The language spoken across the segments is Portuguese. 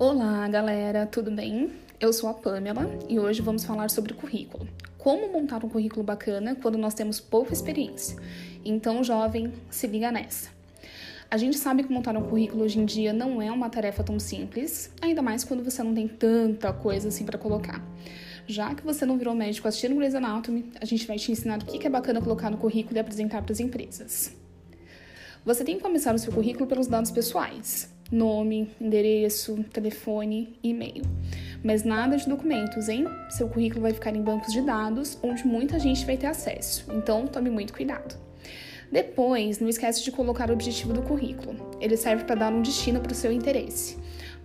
Olá, galera, tudo bem? Eu sou a Pamela e hoje vamos falar sobre currículo. Como montar um currículo bacana quando nós temos pouca experiência. Então, jovem, se liga nessa. A gente sabe que montar um currículo hoje em dia não é uma tarefa tão simples, ainda mais quando você não tem tanta coisa assim para colocar. Já que você não virou médico assistindo Grey's Anatomy, a gente vai te ensinar o que é bacana colocar no currículo e apresentar para as empresas. Você tem que começar o seu currículo pelos dados pessoais: nome, endereço, telefone, e-mail. Mas nada de documentos, hein? Seu currículo vai ficar em bancos de dados onde muita gente vai ter acesso, então tome muito cuidado. Depois, não esquece de colocar o objetivo do currículo. Ele serve para dar um destino para o seu interesse.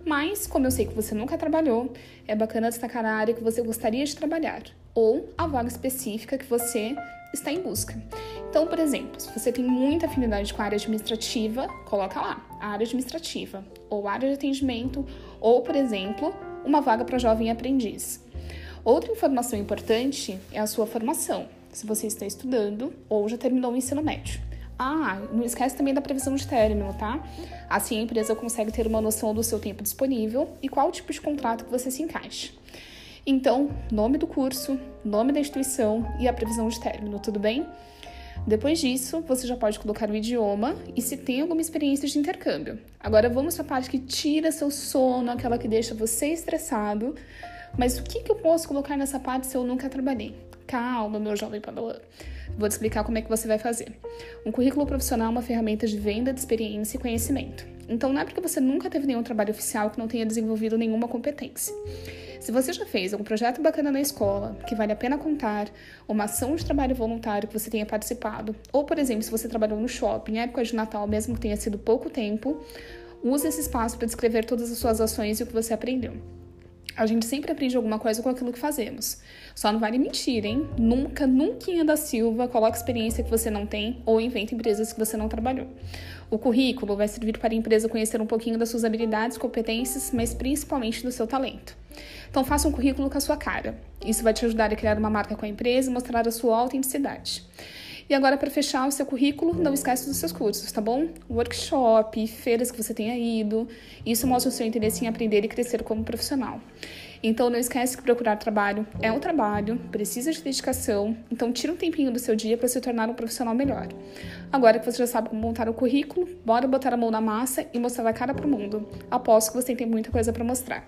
Mas, como eu sei que você nunca trabalhou, é bacana destacar a área que você gostaria de trabalhar ou a vaga específica que você está em busca. Então, por exemplo, se você tem muita afinidade com a área administrativa, coloca lá, área administrativa, ou área de atendimento, ou, por exemplo, uma vaga para jovem aprendiz. Outra informação importante é a sua formação, se você está estudando ou já terminou o ensino médio. Ah, não esquece também da previsão de término, tá? Assim a empresa consegue ter uma noção do seu tempo disponível e qual tipo de contrato que você se encaixa. Então, nome do curso, nome da instituição e a previsão de término, tudo bem? Depois disso, você já pode colocar o idioma e se tem alguma experiência de intercâmbio. Agora vamos para a parte que tira seu sono, aquela que deixa você estressado. Mas o que, que eu posso colocar nessa parte se eu nunca trabalhei? Calma, meu jovem padawan. Vou te explicar como é que você vai fazer. Um currículo profissional é uma ferramenta de venda de experiência e conhecimento. Então não é porque você nunca teve nenhum trabalho oficial que não tenha desenvolvido nenhuma competência. Se você já fez algum projeto bacana na escola, que vale a pena contar, uma ação de trabalho voluntário que você tenha participado, ou, por exemplo, se você trabalhou no shopping em época de Natal, mesmo que tenha sido pouco tempo, use esse espaço para descrever todas as suas ações e o que você aprendeu. A gente sempre aprende alguma coisa com aquilo que fazemos. Só não vale mentir, hein? Nunca, nunca da Silva coloque experiência que você não tem ou invente empresas que você não trabalhou. O currículo vai servir para a empresa conhecer um pouquinho das suas habilidades, competências, mas principalmente do seu talento. Então faça um currículo com a sua cara. Isso vai te ajudar a criar uma marca com a empresa e mostrar a sua autenticidade. E agora, para fechar o seu currículo, não esquece dos seus cursos, tá bom? Workshop, feiras que você tenha ido. Isso mostra o seu interesse em aprender e crescer como profissional. Então, não esquece que procurar trabalho é um trabalho, precisa de dedicação. Então, tira um tempinho do seu dia para se tornar um profissional melhor. Agora que você já sabe como montar o currículo, bora botar a mão na massa e mostrar a cara para o mundo. Aposto que você tem muita coisa para mostrar.